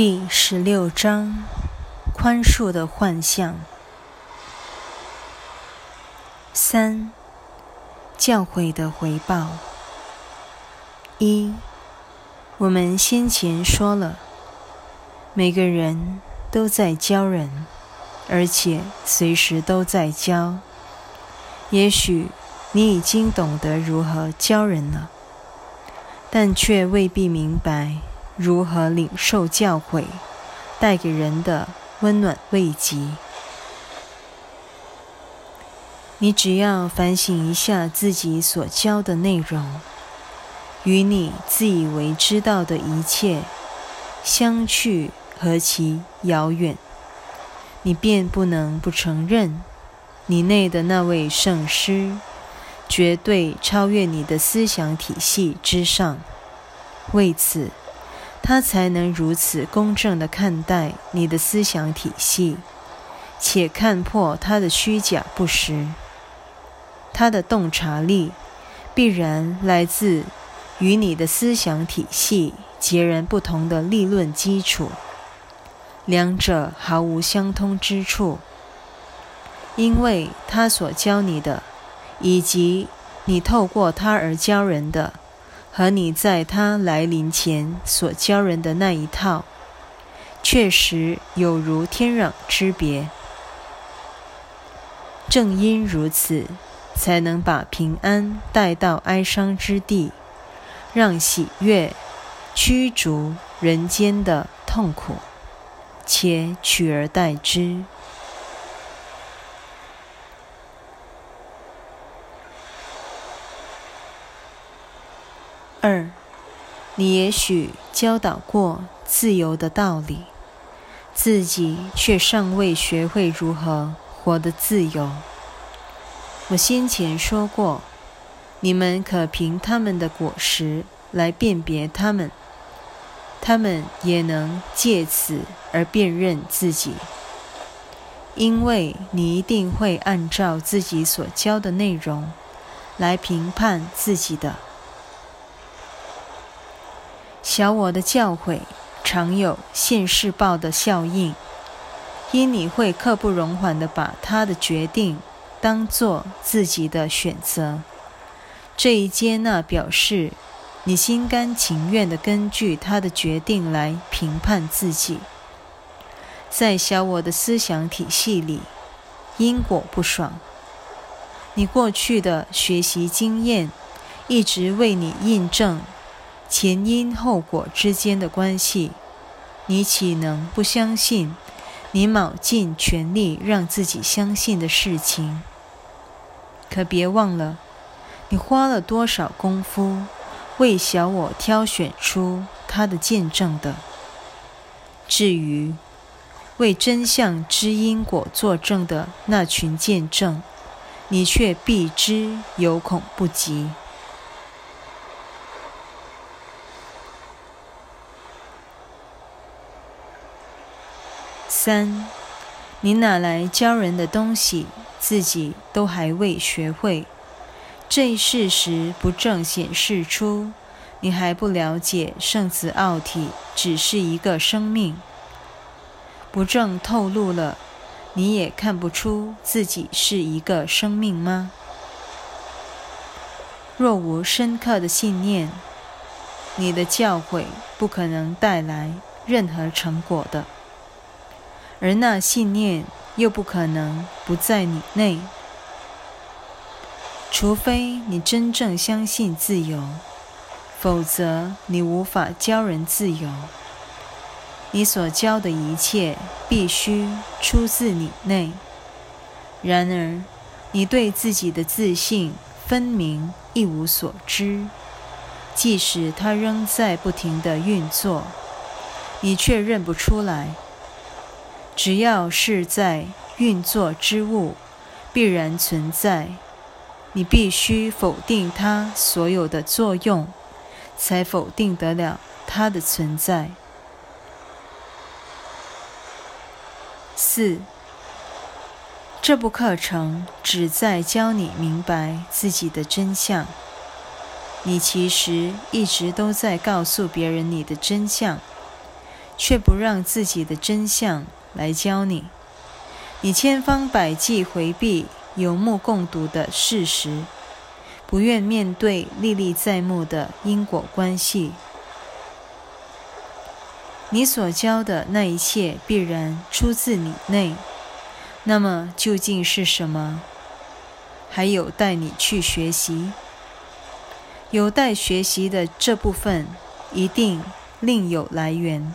第十六章：宽恕的幻象。三、教诲的回报。一、我们先前说了，每个人都在教人，而且随时都在教。也许你已经懂得如何教人了，但却未必明白。如何领受教诲带给人的温暖慰藉？你只要反省一下自己所教的内容，与你自以为知道的一切相去何其遥远，你便不能不承认，你内的那位圣师绝对超越你的思想体系之上。为此。他才能如此公正地看待你的思想体系，且看破他的虚假不实。他的洞察力必然来自与你的思想体系截然不同的立论基础，两者毫无相通之处。因为他所教你的，以及你透过他而教人的。和你在他来临前所教人的那一套，确实有如天壤之别。正因如此，才能把平安带到哀伤之地，让喜悦驱逐人间的痛苦，且取而代之。你也许教导过自由的道理，自己却尚未学会如何活得自由。我先前说过，你们可凭他们的果实来辨别他们，他们也能借此而辨认自己，因为你一定会按照自己所教的内容来评判自己的。小我的教诲常有现世报的效应，因你会刻不容缓地把他的决定当做自己的选择。这一接纳表示你心甘情愿地根据他的决定来评判自己。在小我的思想体系里，因果不爽。你过去的学习经验一直为你印证。前因后果之间的关系，你岂能不相信？你卯尽全力让自己相信的事情，可别忘了，你花了多少功夫为小我挑选出他的见证的。至于为真相之因果作证的那群见证，你却避之有恐不及。三，你哪来教人的东西，自己都还未学会，这一事实不正显示出你还不了解圣子奥体只是一个生命？不正透露了你也看不出自己是一个生命吗？若无深刻的信念，你的教诲不可能带来任何成果的。而那信念又不可能不在你内，除非你真正相信自由，否则你无法教人自由。你所教的一切必须出自你内。然而，你对自己的自信分明一无所知，即使它仍在不停地运作，你却认不出来。只要是在运作之物，必然存在。你必须否定它所有的作用，才否定得了它的存在。四，这部课程旨在教你明白自己的真相。你其实一直都在告诉别人你的真相。却不让自己的真相来教你。你千方百计回避有目共睹的事实，不愿面对历历在目的因果关系。你所教的那一切必然出自你内，那么究竟是什么？还有待你去学习。有待学习的这部分，一定另有来源，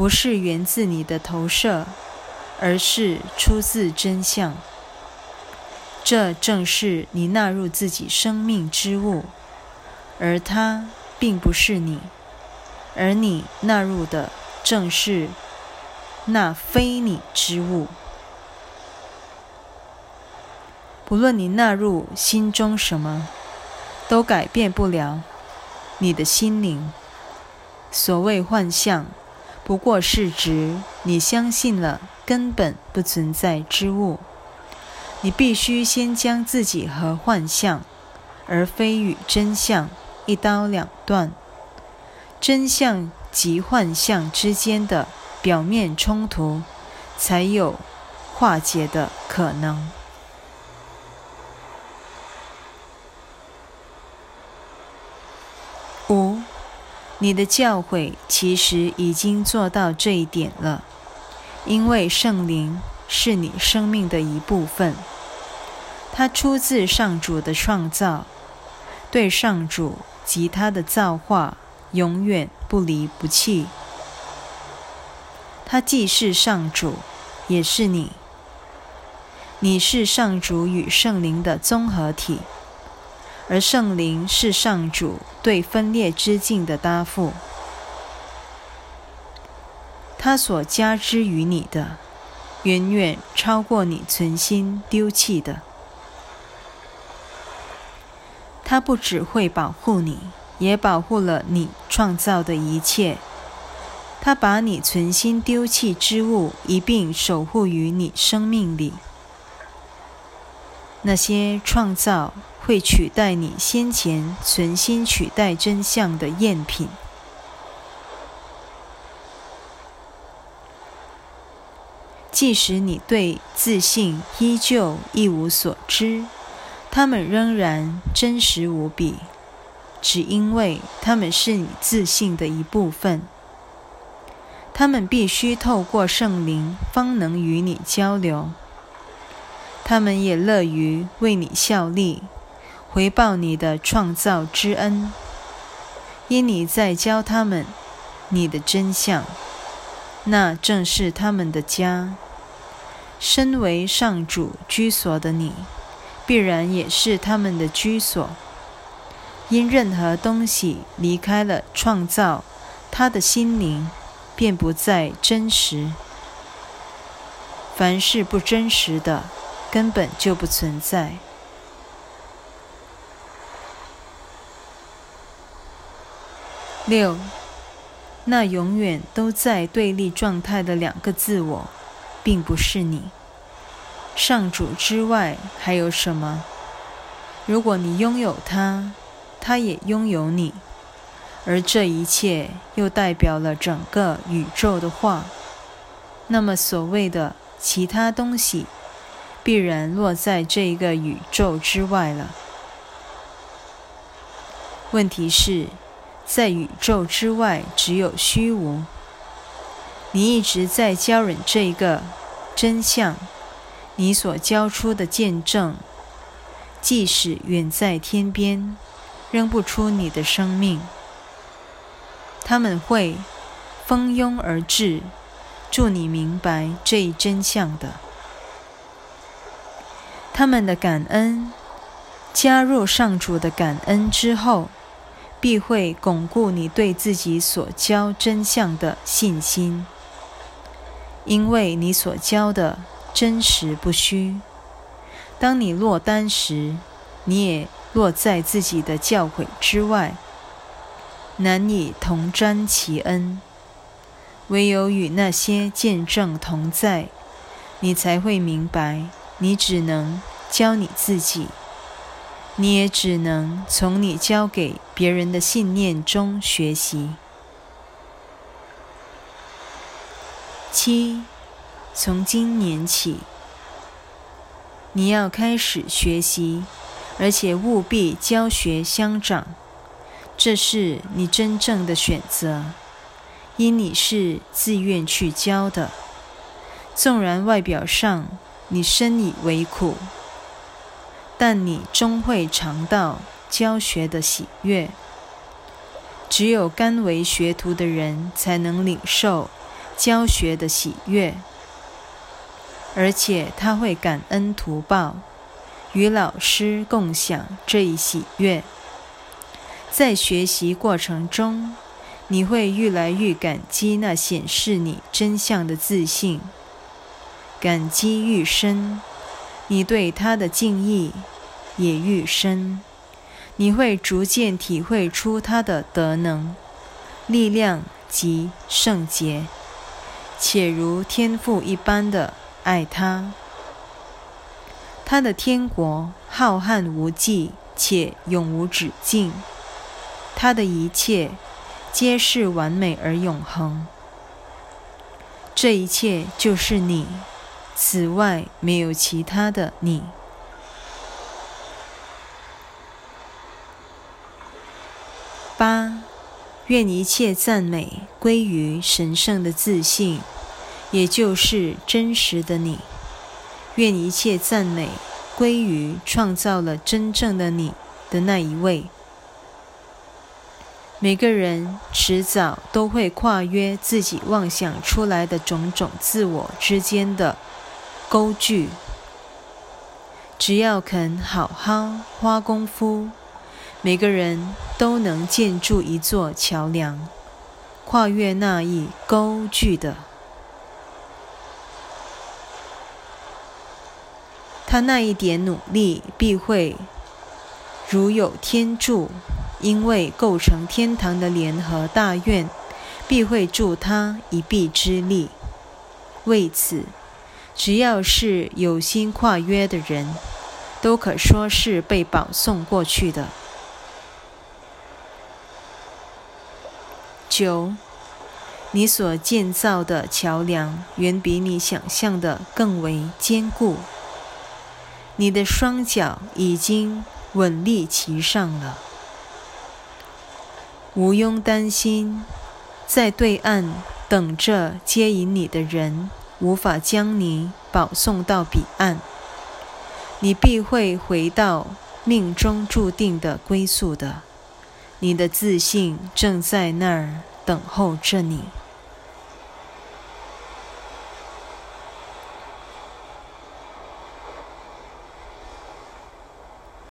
不是源自你的投射。而是出自真相，这正是你纳入自己生命之物，而它并不是你，而你纳入的正是那非你之物。不论你纳入心中什么，都改变不了你的心灵。所谓幻象，不过是指你相信了。根本不存在之物，你必须先将自己和幻象，而非与真相一刀两断。真相及幻象之间的表面冲突，才有化解的可能。你的教诲其实已经做到这一点了。因为圣灵是你生命的一部分，它出自上主的创造，对上主及他的造化永远不离不弃。他既是上主，也是你。你是上主与圣灵的综合体，而圣灵是上主对分裂之境的答复。他所加之于你的，远远超过你存心丢弃的。他不只会保护你，也保护了你创造的一切。他把你存心丢弃之物一并守护于你生命里。那些创造会取代你先前存心取代真相的赝品。即使你对自信依旧一无所知，他们仍然真实无比，只因为他们是你自信的一部分。他们必须透过圣灵方能与你交流。他们也乐于为你效力，回报你的创造之恩，因你在教他们你的真相，那正是他们的家。身为上主居所的你，必然也是他们的居所。因任何东西离开了创造，他的心灵便不再真实。凡是不真实的，根本就不存在。六，那永远都在对立状态的两个自我。并不是你，上主之外还有什么？如果你拥有它，它也拥有你，而这一切又代表了整个宇宙的话，那么所谓的其他东西，必然落在这一个宇宙之外了。问题是，在宇宙之外只有虚无。你一直在教人这个真相，你所教出的见证，即使远在天边，扔不出你的生命。他们会蜂拥而至，助你明白这一真相的。他们的感恩，加入上主的感恩之后，必会巩固你对自己所教真相的信心。因为你所教的真实不虚，当你落单时，你也落在自己的教诲之外，难以同沾其恩。唯有与那些见证同在，你才会明白，你只能教你自己，你也只能从你教给别人的信念中学习。七，从今年起，你要开始学习，而且务必教学相长。这是你真正的选择，因你是自愿去教的。纵然外表上你深以为苦，但你终会尝到教学的喜悦。只有甘为学徒的人，才能领受教学的喜悦，而且他会感恩图报，与老师共享这一喜悦。在学习过程中，你会愈来愈感激那显示你真相的自信，感激愈深，你对他的敬意也愈深。你会逐渐体会出他的德能、力量及圣洁，且如天父一般的爱他。他的天国浩瀚无际且永无止境。他的一切皆是完美而永恒，这一切就是你，此外没有其他的你。八，愿一切赞美归于神圣的自信，也就是真实的你。愿一切赞美归于创造了真正的你的那一位。每个人迟早都会跨越自己妄想出来的种种自我之间的沟距，只要肯好好花功夫，每个人都能建筑一座桥梁，跨越那一沟距的。他那一点努力，必会如有天助。因为构成天堂的联合大愿，必会助他一臂之力。为此，只要是有心跨越的人，都可说是被保送过去的。九，你所建造的桥梁远比你想象的更为坚固。你的双脚已经稳立其上了。毋庸担心，在对岸等着接引你的人无法将你保送到彼岸。你必会回到命中注定的归宿的。你的自信正在那儿等候着你。